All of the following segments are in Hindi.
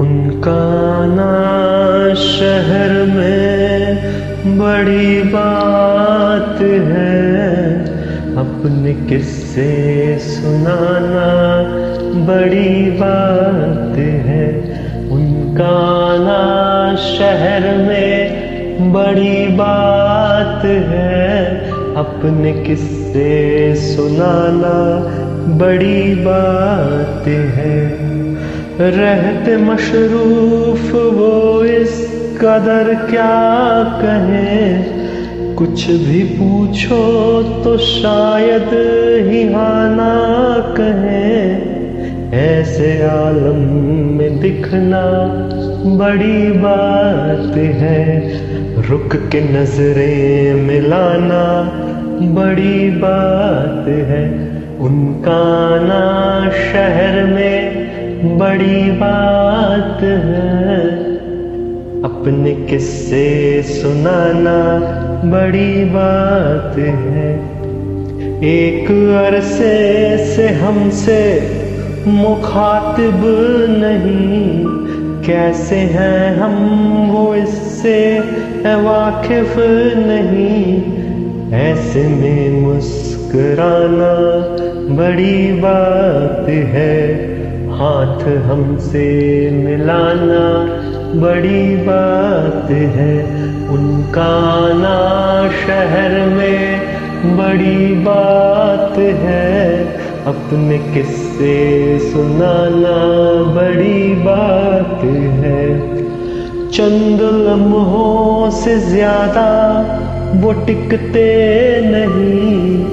उनका ना शहर में बड़ी बात है। अपने किस्से सुनाना बड़ी बात है। उनका ना शहर में बड़ी बात है। अपने किस्से सुनाना बड़ी बात है। रहते मशरूफ वो इस कदर क्या कहें? कुछ भी पूछो तो शायद ही हाना कहें। ऐसे आलम में दिखना बड़ी बात है। रुक के नज़रें मिलाना बड़ी बात है। उनका ना शहर में बड़ी बात है। अपने किस्से सुनाना बड़ी बात है। एक अरसे से हमसे मुखातिब नहीं। कैसे हैं हम वो इससे वाकिफ नहीं। ऐसे में मुस्कुराना बड़ी बात है। हाथ हमसे मिलाना बड़ी बात है। उनका ना शहर में बड़ी बात है। अपने किस्से सुनाना बड़ी बात है। चंद लम्हों से ज़्यादा वो टिकते नहीं।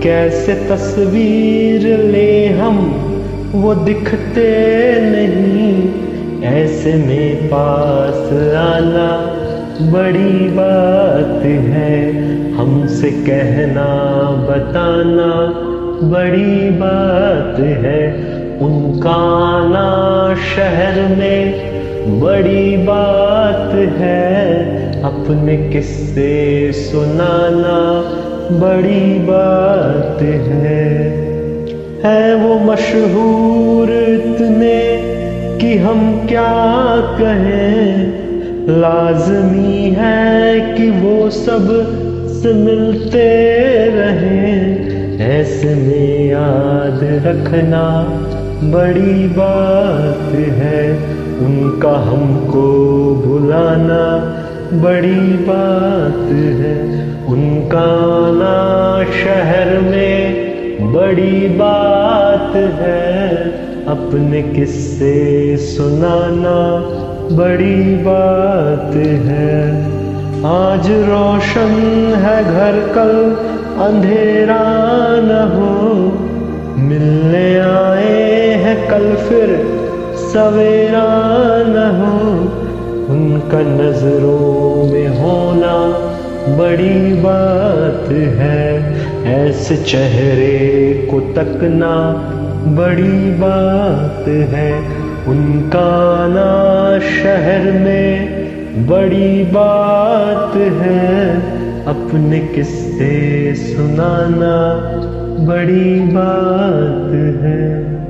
कैसे तस्वीर ले हम वो दिखते नहीं। ऐसे में पास आना बड़ी बात है। हमसे कहना, बताना बड़ी बात है। उनका ना शहर में बड़ी बात है। अपने किस्से सुनाना बड़ी बात है। है वो मशहूर हम क्या कहें? लाजमी है कि वो सबसे मिलते रहें। ऐसे में याद रखना बड़ी बात है। उनका हमको भुलाना बड़ी बात है। उनका ना शहर में बड़ी बात है। अपने किस्से सुनाना बड़ी बात है। आज रोशन है घर कल, अंधेरा न हो। मिलने आए हैं कल फिर, सवेरा न हो। उनका नज़रों में होना बड़ी बात है। ऐसे चेहरे को तकना बड़ी बात है। उनका ना शहर में बड़ी बात है। अपने किस्से सुनाना बड़ी बात है।